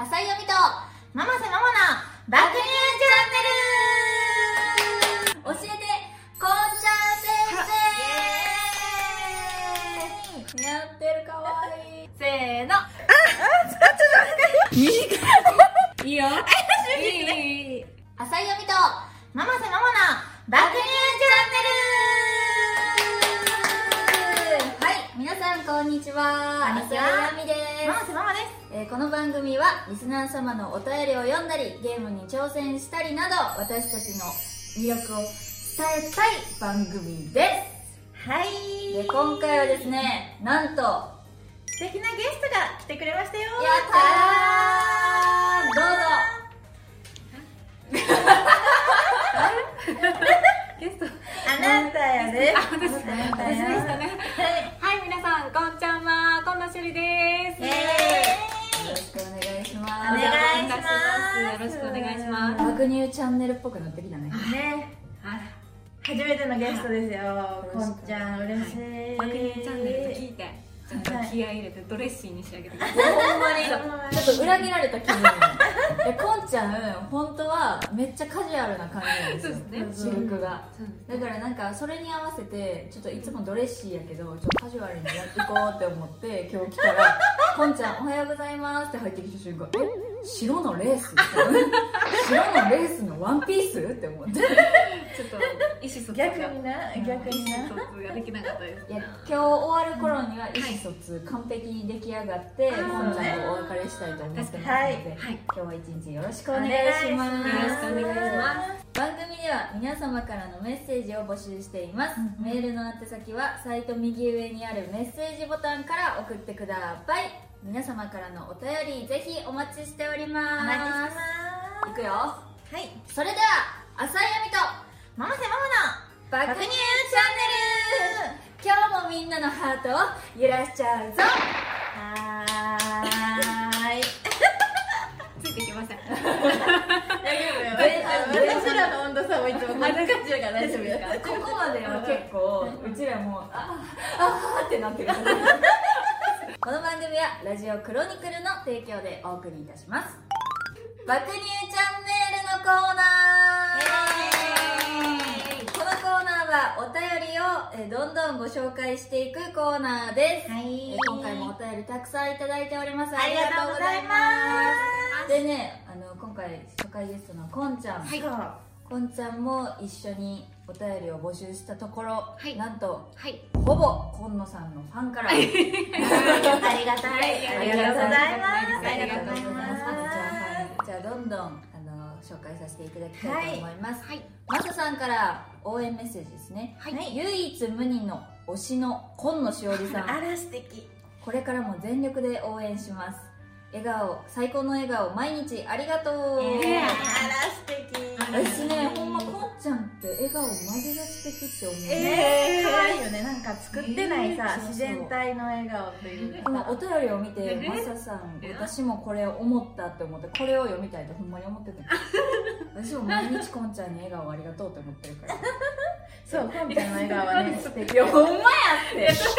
浅井由美とママせママの爆乳チャンネル教えてこんちゃん先生やってるかわいい。せーの。いいよ。いいいい。浅井由美とママせママの爆乳チャンネ皆さんこんにちは。こんにちは。浅井由美です。ママせママです。えーこの番組はリスナー様のお便りを読んだりゲームに挑戦したりなど私たちの魅力を伝えたい番組ではい。すで今回はですねなんとや素敵なゲストが来てくれましたよ。ったー。どうぞ。ゲスト。あなたやで。あ私あ私でやしたね。はい皆さんこんちゃんはこんなしゅりです。イエよろしくお願いします。お願いします。よろしくお願いします。爆乳チャンネルっぽくなってきたね。ね。あ初めてのゲストですよ。こんちゃん嬉しい。爆乳チャンネルと聞いてちょっと気合い入れてドレッシーに仕上げてください。ほんまに。ちょっと裏切られた気分 えこんちゃん本当はめっちゃカジュアルな感じなんですよ。私服が。だからなんかそれに合わせてちょっといつもドレッシーやけどちょっとカジュアルにやっていこうって思って今日来たら「こんちゃんおはようございます」って入ってきた瞬間「え？白のレース?」白のレースのワンピースって思って。いちょっと意思疎通が。逆にな逆にな。意思疎通ができなかったです。や今日終わる頃には意思疎通完璧に出来上がって、あーこん。ちゃんとお別れしたいと思ってますので、はい。はい。今日は一日よろしくお願いします。よろしくお願いします。番組では皆様からのメッセージを募集しています、うん。メールの宛先はサイト右上にあるメッセージボタンから送ってください皆様からのお便りぜひお待ちしております。お待ちしてます。いくよ。はい。それでは浅井亜美とママせママの爆乳チャンネル。今日もみんなのハートを揺らしちゃうぞ。はーい。ついてきません。大丈夫。よ私らの温度差もいつもこんな感じだから大丈夫よここまでは結構うちらもああーってなってるこの番組はラジオクロニクルの提供でお送りいたします。爆乳チャンネルのコーナー。このコーナーはお便りをえーどんどんご紹介していくコーナーです、はい。えー今回もお便りたくさんいただいております。ありがとうございます。でねあの今回初回ゲストのこんちゃん、そうこんちゃんも一緒にお便りを募集したところ、はい。なんとはい。ほぼ今野さんのファンから。ありがたい。ありがとうございます。ありがとうございます。じゃあどんどんあの紹介させていただきたいと思います、はい。マサさんから応援メッセージですね、はい。唯一無二の推しの今野しおりさん。あら素敵。これからも全力で応援します。笑顔最高の笑顔毎日ありがとう、あら素敵私ねほんまこんちゃんって笑顔マジで素敵って思う、えー、可愛いよね。なんか作ってないさ、えー自然体の笑顔というこのお便りを見てえマサさんえ私もこれ思ったって思ってこれを読みたいとほんまに思ってた 私も毎日こんちゃんに笑顔ありがとうって思ってるから。そうこんちゃんの笑顔はね素敵。いやほんまやって。そう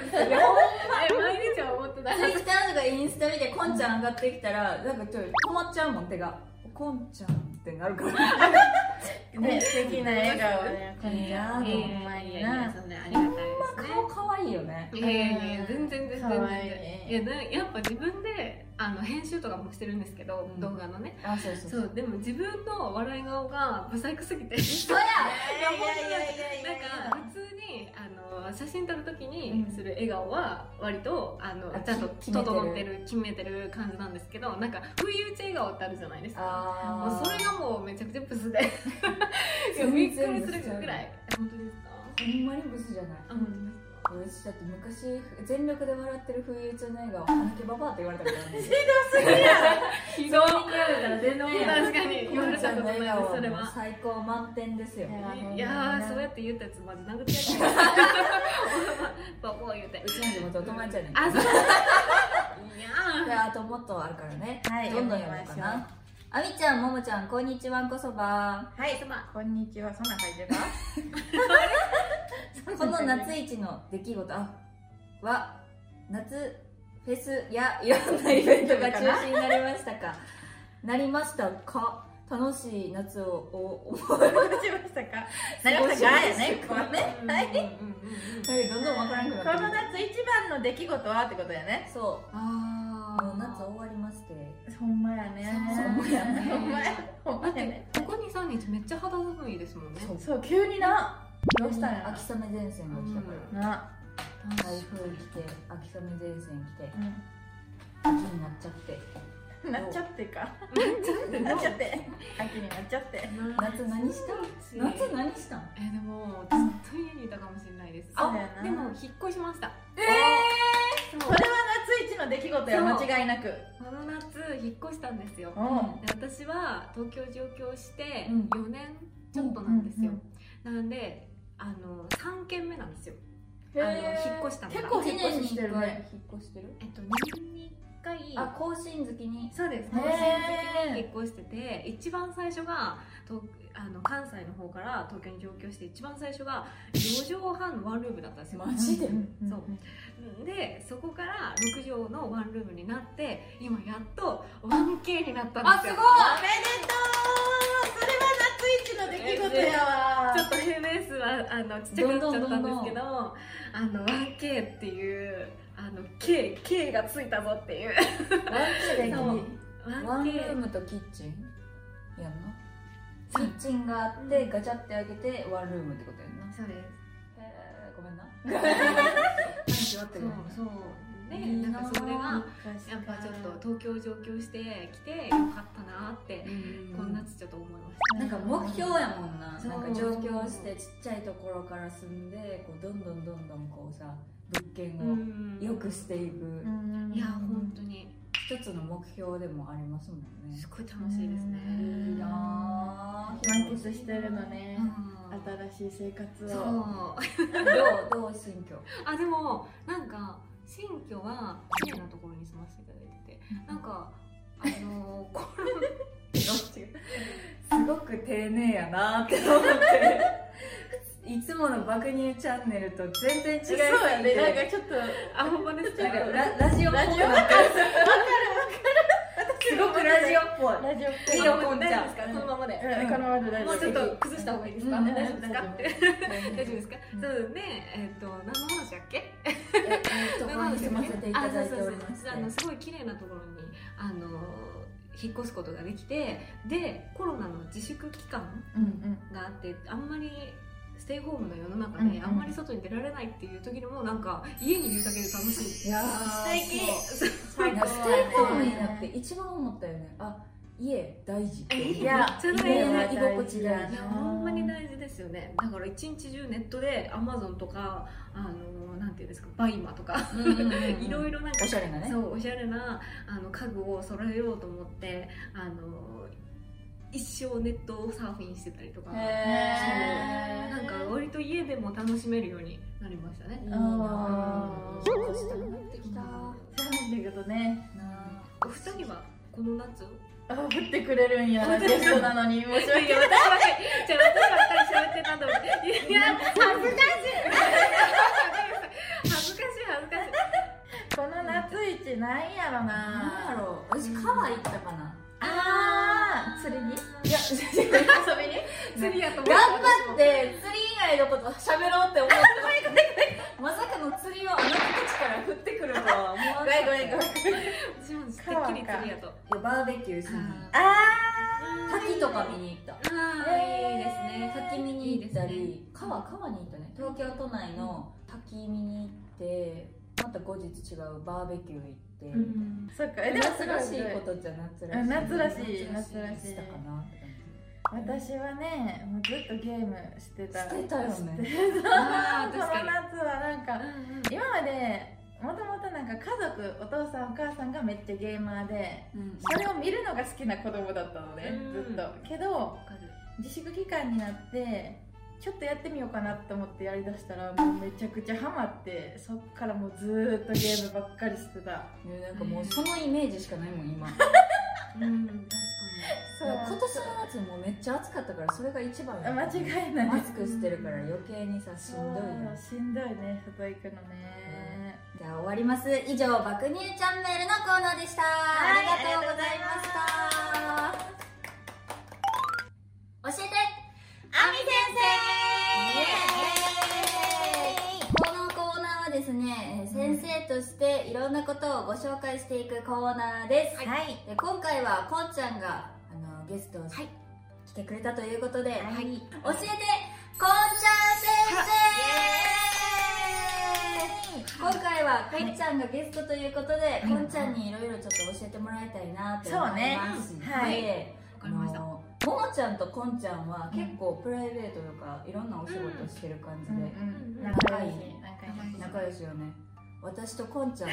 ですいやほんえ毎日は思ってない。ツイッターとかインスタ見てこんちゃん上がってきたらなんかちょっと止まっちゃうもん手がこんちゃんってなるから。ね素敵な笑顔ね。こんちゃん。ほんまにな顔可愛いよね。いやいやいや全然全然い。やなやっぱ自分であの編集とかもしてるんですけど、うん。動画のね。あそうそうそう。でも自分の笑い顔が不細工すぎて。嘘 やいやいやいやいやなんか普通にあの写真撮るときにうん。する笑顔は割とあのあちゃんと整ってる決めてる感じなんですけどなんか不意打ち笑顔ってあるじゃないですか。あもうそれがもうめちゃくちゃブスで。いやびっくりするぐらい。本当ですか？ほんまにブスじゃない。あ本当です私だって昔全力で笑ってる不意打ちの笑顔「穴毛ババア」って言われたからねひどい人に言われたら全然確かに。言われたことないですそれは最高満点ですよ。いやーそうやって言ったやつマジ殴ってやる。うてうちの地元お友達やねんあそう。いやであともっとあるからね、はいどんどん読もうかなあみちゃんももちゃんこんにちはんこそば。はいこんにちは。そんな書いてるかこの夏一の出来事あは夏フェスやいろんなイベントが中止になりましたか？なりましたか？楽しい夏をお思いましたか？なりました。かやねここはねはいどんどんわからなくなってこの夏一番の出来事はってことやね。そう。あもう夏終わりまして。ほんまやね。ほんまやね。ほんまやほんまだってやねここ23日めっちゃ肌寒いですもんね。そう。そう急にな。どうしたんや。秋雨前線が来たから、な台風来て秋雨前線来て。う秋になっちゃって。ん。なっちゃってか。えなっちゃって。秋になっちゃって。夏何した？夏。何したん？えでもずっと家にいたかもしれないです。あでも引っ越しました。えそうこれは夏一の出来事や間違いなく。この夏引っ越したんですよ。うん。で私は東京上京してうん。4年ちょっとなんですよ、うんなんであの3軒目なんですよ。あの引っ越したのが。結構1引っ越ししてる年に1回ね。引っ越してる。えっと2年に1回あ更新月に。そうです。更新的に引っ越してて一番最初がとあの関西の方から東京に上京して一番最初が4畳半のワンルームだったんですよ。マジで？そう。でそこから6畳のワンルームになって今やっと 1K になったんですよ。あすごい！おめでとう！それは夏一の出来事やわ。ちょっと平米数はあのちっちゃくなっちゃったんですけどあの 1K っていうあの K, K がついたぞっていう。ワンルームとキッチン？やんなキッチンがあってガチャって開けてワンルームってことやんな。そうです。へーごめんな。そうそう。でななんかそれがやっやぱちょっと東京上京してきてよかったなってこんなちょっと思いましなんか目標やもんな。なんか上京してちっちゃいところから住んでこうどんどんどんどんこうさ物件たを良くしていく。いや本当に一つの目標でもありますもんね。すごい楽しいですね。いいなぁ満喫してるのね。うん。新しい生活を。どう どう新居？あでもなんか新居は綺麗なところに住ませていただいててなんかあのコロ すごく丁寧やなって思っていつもの爆乳チャンネルと全然違いすぎそうなんてかちょっとナほんまですララジオっぽくなってる。すごくラジオっぽい。ラジオっぽい。いいよこんちゃん。このままでうん。このままで。大丈夫もうちょっと崩した方がいいですか、うん。大丈夫ですか？大丈夫。ですか、うん。そうでえっ、と何の話だっけ？えところにせていただいておりまして。あのすごい綺麗なところにあの引っ越すことができてでコロナの自粛期間があってあんまりステイホームの世の中であんまり外に出られないっていう時でもなんか家にいるだけで楽しい。いやー素敵。そう。最なんかステイホームになって一番思ったよね。あ家大事って。いいやめっちゃ居心地大いやほんまに大事ですよね。だから一日中ネットでアマゾンとかあのなんていうんですかバイマとか いろいろなんかおしゃれなね。そうおしゃれなあの家具を揃えようと思ってあの一生ネットをサーフィンしてたりとか。なんか割と家でも楽しめるようになりましたね。いいなぁ引っ越したくなってきたなそういうことねぁお二人はこの夏？あ振ってくれるんや。な ゲストなのに。申し訳ないじゃあ私ばっかり喋ってたと思っていや恥ずかしい。恥ずかしい。恥ずかしい。この夏一なんやろな。んやなろう。私川行ったかな。あー釣りに？いや 遊びに？釣りやと思頑張って釣り以外のこと喋ろうって思って まさかの釣りをあなたたちから降ってくるとは思わなかった。ごめんごめんごめん。私もてっきり釣りやと。バーベキューしにあ滝とか見に行った。ああいいですね。滝見に行ったり川川に行ったね。東京都内の滝見に行ってまた後日違うバーベキュー行って、ーうんそっか。えでもすらしいことじゃ夏らしい。うん夏らしい夏らしい。私はねもうずっとゲームしてた。してたよね。してたあーこの夏はなんか今までもともとなんか家族お父さんお母さんがめっちゃゲーマーでうん。それを見るのが好きな子供だったのねうん。ずっと。けど自粛期間になってちょっとやってみようかなと思ってやりだしたらもうめちゃくちゃハマってそっからもうずーっとゲームばっかりしてた。ねなんかもうそのイメージしかないもん今。うん確そう。今年の夏もめっちゃ暑かったからそれが一番。あ間違いない。マスクしてるから余計にさしんどいよ。しんどいね外行くのね。でじゃあ終わります。以上爆乳チャンネルのコーナーでした、はいありがとうございましたとしていろんなことをご紹介していくコーナーです、はい。で今回はこんちゃんがあのゲストをし、来てくれたということで、はい。教えてこんちゃん先生。今回はこんちゃんがゲストということで、い。こんちゃんにいろいろちょっと教えてもらいたいなと思いそうねます。ので、はい。わかりました。ももちゃんとこんちゃんは結構プライベートとかいろんなお仕事してる感じで、仲いい。仲良し仲良しよね私とこんちゃん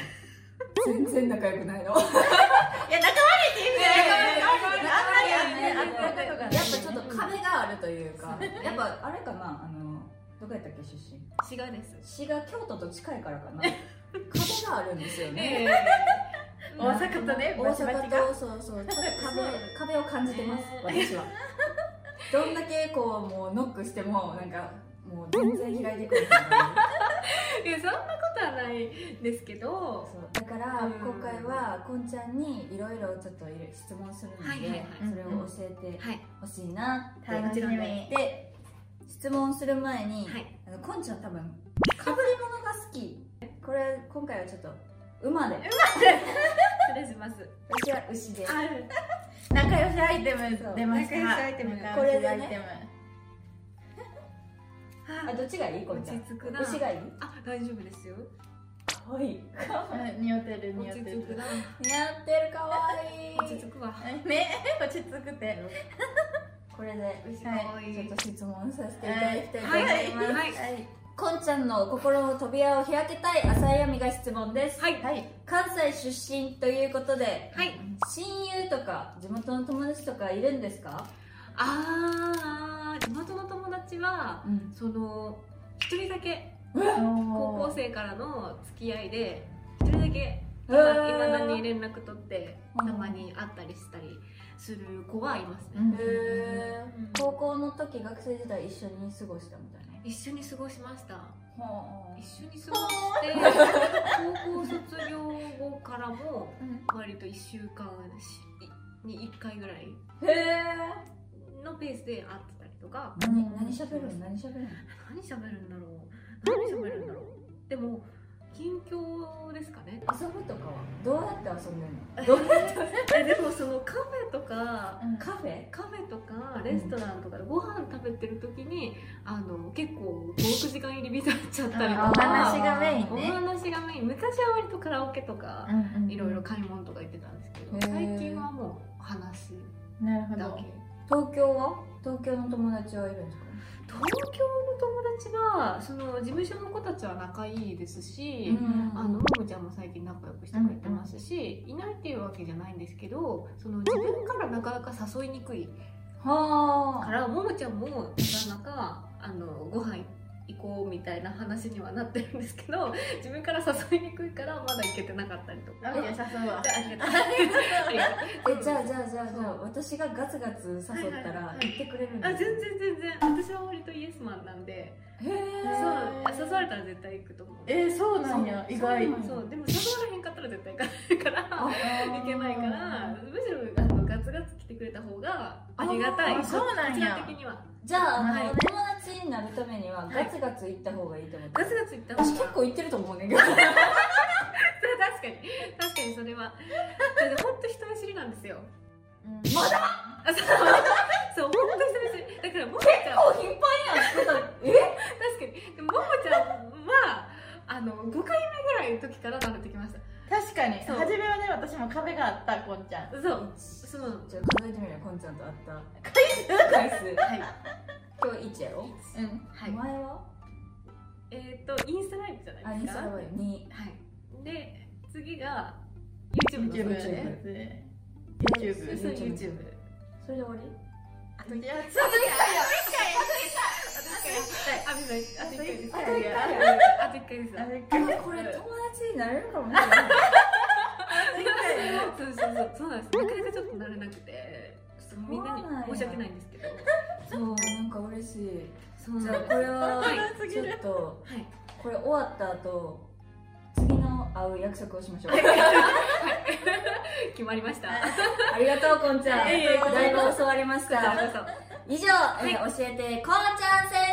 全然仲良くないの。いや仲悪いって言うやあんまりやっぱちょっと壁があるというかやっぱあれかなあのどこやったっけ出身？滋賀です。滋賀京都と近いからかな。壁があるんですよね。大阪とね大阪とそうそうちょっと壁壁を感じてます私は。どんだけこうもうノックしてもなんかもう全然開いてくれへんいやそんなことはないですけど。だからうん。今回はこんちゃんにいろいろちょっと質問するので、はいはいはい。それを教えてはい。ほしいなって楽しみで質問する前に、はい。あのこんちゃん多分かぶり物が好き。これ今回はちょっと馬で。失礼します。私は牛で。あ仲良しアイテム出ました。仲良しアイテム仲良しアあどっちがいい？こんちゃん。落ち着くな。牛がいい？あ大丈夫ですよ。かわい。いうん匂ってる匂ってる。落ち着くな。似合ってるかわい。い落ち着くわ。ね落ち着くて。これで牛かわいいちょっと質問させていただきたいと思い。はいます、はい。こんちゃんの心の扉を開けたい浅井亜美が質問です、はい。はい。関西出身ということではい。親友とか地元の友達とかいるんですか？あー地元の友達はうん。その一人だけ高高校生からの付き合いで一人だけへいーまだに連絡取ってうん。たまに会ったりしたりする子はいますね、うん。高校の時学生時代一緒に過ごしたみたいな？一緒に過ごしました。は一緒に過ごして高校卒業後からもうん。割と1週間に1回ぐらいのペースで会ってた。りとか何何喋るの何喋るの何喋るんだろう。何喋るんだろう。でも近況ですかね。遊ぶとかは？どうやって遊んでるの？でもそのカフェとかカフェ？カフェとかレストランとかでご飯食べてる時にあの結構56時間入り浸っちゃったりとあおか話がメインおね話がメイン。昔は割とカラオケとかうんうんいろいろ買い物とか行ってたんですけど最近はもう話なるほど。だけ東京は？東京の友達はいるんですか？東京の友達はその事務所の子たちは仲いいですし、あのももちゃんも最近仲良くしてくれてますし、いないっていうわけじゃないんですけどその自分からなかなか誘いにくい。はあからももちゃんもなかなかあのご飯行こうみたいな話にはなってるんですけど自分から誘いにくいからまだ行けてなかったりとか。あ良さそうわ。じゃあじゃあじゃあじゃあじゃあそう。私がガツガツ誘ったらはいはい行ってくれるんですあ全然全然。私は割とイエスマンなんで。へそう。え誘われたら絶対行くと思う。えー、そうなんや意外。そうでも誘われへんかったら絶対行かないからいけないからむしろあのガツガツ来てくれた方がありがたい。あそうなんや。的には。じゃああの、はい。友達になるためにはガツガツ行った方がいいと思って、ガツガツ行った方が。私結構行ってると思うねんけど。確かに。確かにそれは。それで本当人見知りなんですよ。うんまだ？あそう。そう本当人見知り。だからももちゃん。結構頻繁やん え？確かに。でもももちゃんはあの5回目ぐらいの時から慣れてきました確かに。初めはね私も壁があったこんちゃん。そう。そうじゃあ数えてみるよこんちゃんと会った。回数。はい。今日1やろ、う？ん。はい。前は？えっ、とインスタライブじゃないですか？あインスタライブ2はい。で次が YouTube の YouTube そっちねそう YouTube YouTube YouTube それで終わり？あといやあと1回ですあと一回あと1回ですあれあこれ友達になれるかもしれないそうそうそうそうなんですなかなかちょっと慣れなくてちょっとみん。なに申し訳ないんですけどそうなんか嬉しいそうじゃあこれははいちょっとはいこれ終わった後次の会う約束をしましょう決まりました。ありがとうこんちゃんだいぶ教わりました以上、えー教えてこんちゃん先生。の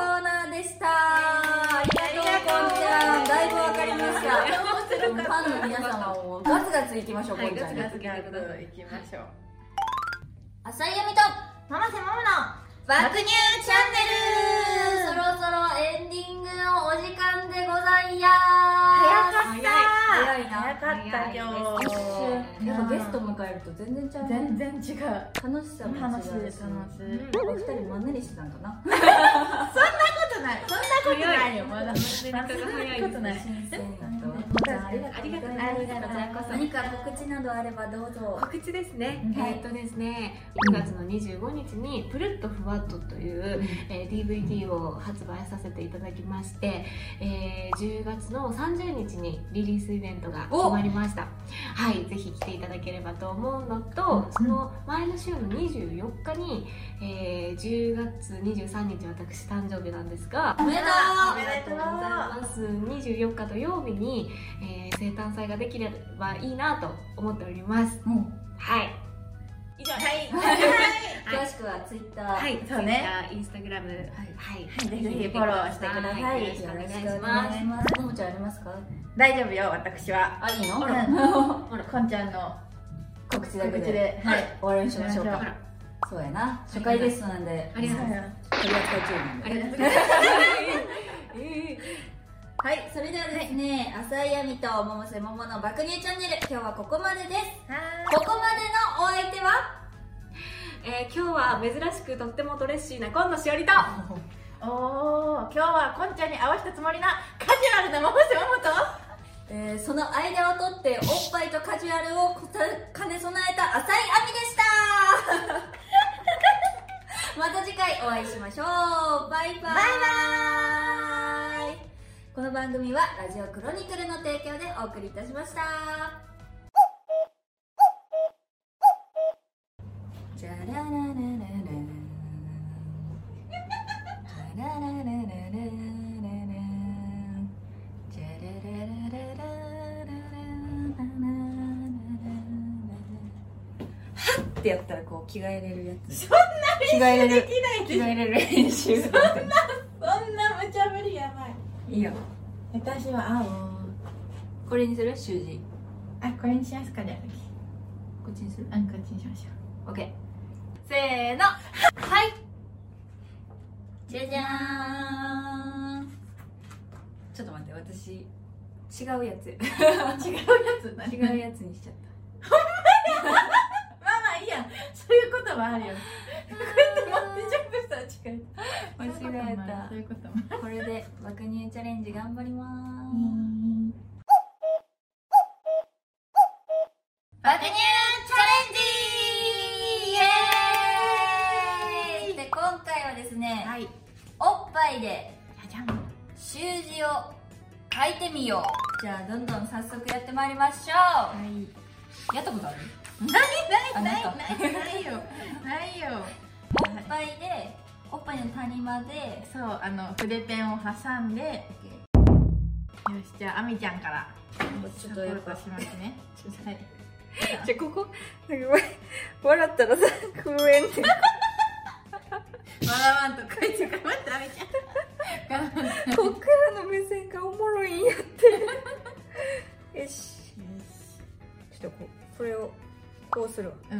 コーナーでした。ありがとうこんちゃん。だいぶわかりました。ファンの皆様もガツガツいきましょう、はいこんちゃんに。ガツガツいきましょう。浅井由美とママせママの爆乳チャンネル。そろそろエンディングのお時間でございや早かった。早いな。早かったよ。一瞬やっぱゲスト迎えると全然ちゃう。ね全然違う。楽しさも違う楽しいし楽しい。お二人マンネリしてたんかな？そんなことない。そんなことないよ。まだ。早い。そんなことない。新鮮やったわうんじゃあありがとうございます。ありがとうこちらこそ。何か告知などあればどうぞ告知ですね、はいえーっとですね9月の25日に「プルッとふわっと」という、えー DVD を発売させていただきまして、えー10月の30日にリリースイベントが決まりました。はいぜひ来ていただければと思うのと、その前の週の24日に、えー10月23日私誕生日なんですがおめでとう。ございます。24日土曜日に、えー生誕祭ができればいいなと思っております。うん。はい。以上はい。詳しくはツイッターはい、そうねインスタグラム、はい、は い。ぜひフォローしてください。よろしくお願いします。ちゃんありますか大丈夫よ私は。あいいの？うん こんちゃんの告知だけで。はい。終わりにしましょうか。そうやな。初回ゲストなんで。ありがとう。ござい。取り扱い注意なんでありがとうございます。はいそれではですね浅井亜美と百瀬桃の爆乳チャンネル今日はここまでです。ここまでのお相手は？えー、今日は珍しくとってもドレッシーな今野しおりと、おー今日はこんちゃんに合わせたつもりなカジュアルなママせママと。えーその間を取っておっぱいとカジュアルを兼ね備えた浅井亜美でした。また次回お会いしましょう。バイバイ。バイバイこの番組はラジオクロニクルの提供でお送りいたしました。じゃららららららららららららはってやったらこう着替えれるやつそんな練習できないで着替えれる練習そんな私は青。これにする？習字。あこれにしますかじゃあこっちにする？あんこっちにしましょう。OK せーの。はい。じゃじゃーん。ちょっと待って私違うやつ。違うやつ？何？違うやつにしちゃっまあまあいいや。そういうこともあるよ。こうやって持ってジャンプしたら違う。た間違えた。そういうことこれで爆乳チャレンジ頑張りまーす爆乳チャレンジイエーイ。で今回はですね、はい。おっぱいでじゃじゃん。習字を書いてみよう。じゃあどんどん早速やってまいりましょはい。うやったことある？ないあないないないよ。ないよ。おっぱいでおっぱいの谷間でそうあの筆ペンを挟んで。よしじゃああみちゃんからちょっとやっぱしますね。はい。じゃここ笑ったらさ震えんって笑わんとこいつ頑張ってあみちゃん。こっからの目線がおもろいんやってよしちょっとここれをこうするわうん。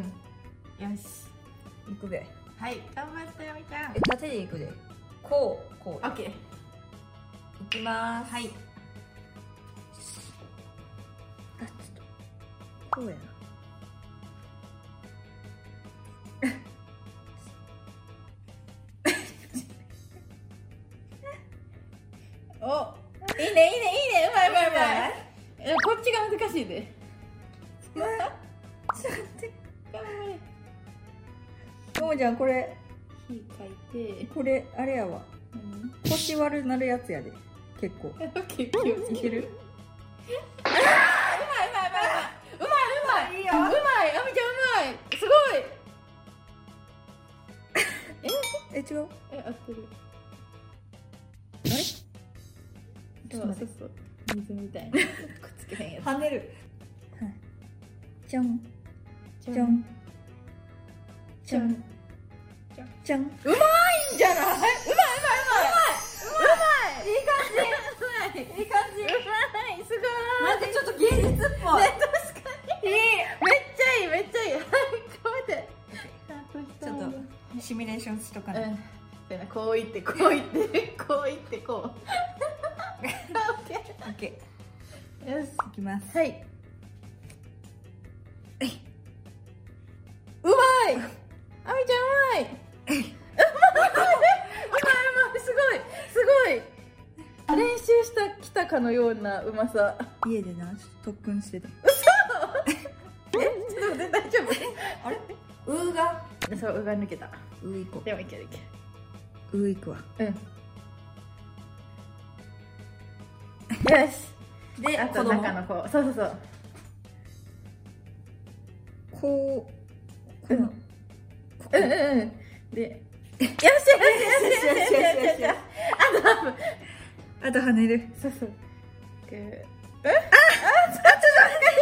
よし。いくではい頑張ってあみちゃんえ。縦でいくでこうこうオッケー。いきますはい。あちょっとこうやな お。いいねいいねいいねうまいうまいうまい。えこっちが難しいで。ちゃんこれ。火書いて。これあれやわ。何？腰悪なるやつやで。結構。オッケー気をつける。いけるうまいうまいうまい。うまいうまいいい。ようまいあみちゃんうまい。すごい。え？違う？え合ってる。あれ？そうそうそう水みたいな。くっつけへんや跳ねる。つちょん。ちょん。ちょんちょん。うまいんじゃない？うまいうまいうまい。うまいいい感じ。うまい。い。い感じうまい。すごいなんかちょっと芸術っぽい。ね確かにいい。めっちゃいいめっちゃいい。はい頑張って。ちょっとシミュレーションしとかうなん。いそうやなこういってこういってこういってこう。オッケオッケー。よし。ーいきます。はい。したかのようなうまさ。家でな特訓してたえ、ちょっと待って大丈あれ？うーが？夫。そううが抜けた。うーいこでもいけるいけうういくわる。うん。よし。であと中の子。そうそうそう。こうこの？うんうんうんうん。で。よしよしよしよしよしよしよしよし。あと半分。あと跳ねるそうそう。え？あ、あ、ちょっと待って。ど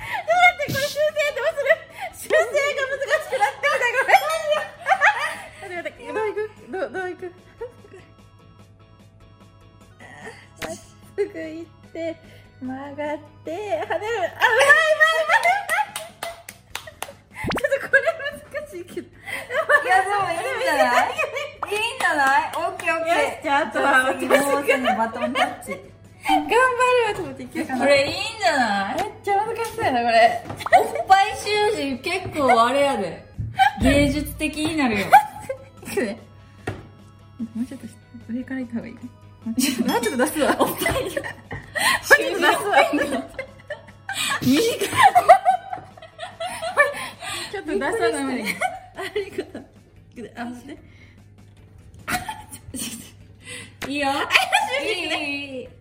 うやってこれ修正どうする修正が難しくなってごめん。待って待って、どういくどう、どういく？まっすぐ行って、曲がって、跳ねる。あ、うまいうまいうまいちょっとこれ難しいけど。いやでもいいんじゃない？ゃない？オッケーオッケーじゃああとは次もうすぐバトンタッチ頑張るわと思っていけるかな。これいいんじゃない？めっちゃ難しそうやな、これ。おっぱい習字結構あれやで芸術的になるよ。も うちょっと上から行った方がいいか もうちょっと出すわ。おっぱい。もうちょっと出すわ。短 いちょっと出さない。ありがとう。あ、待って。 이요? 알려주시네.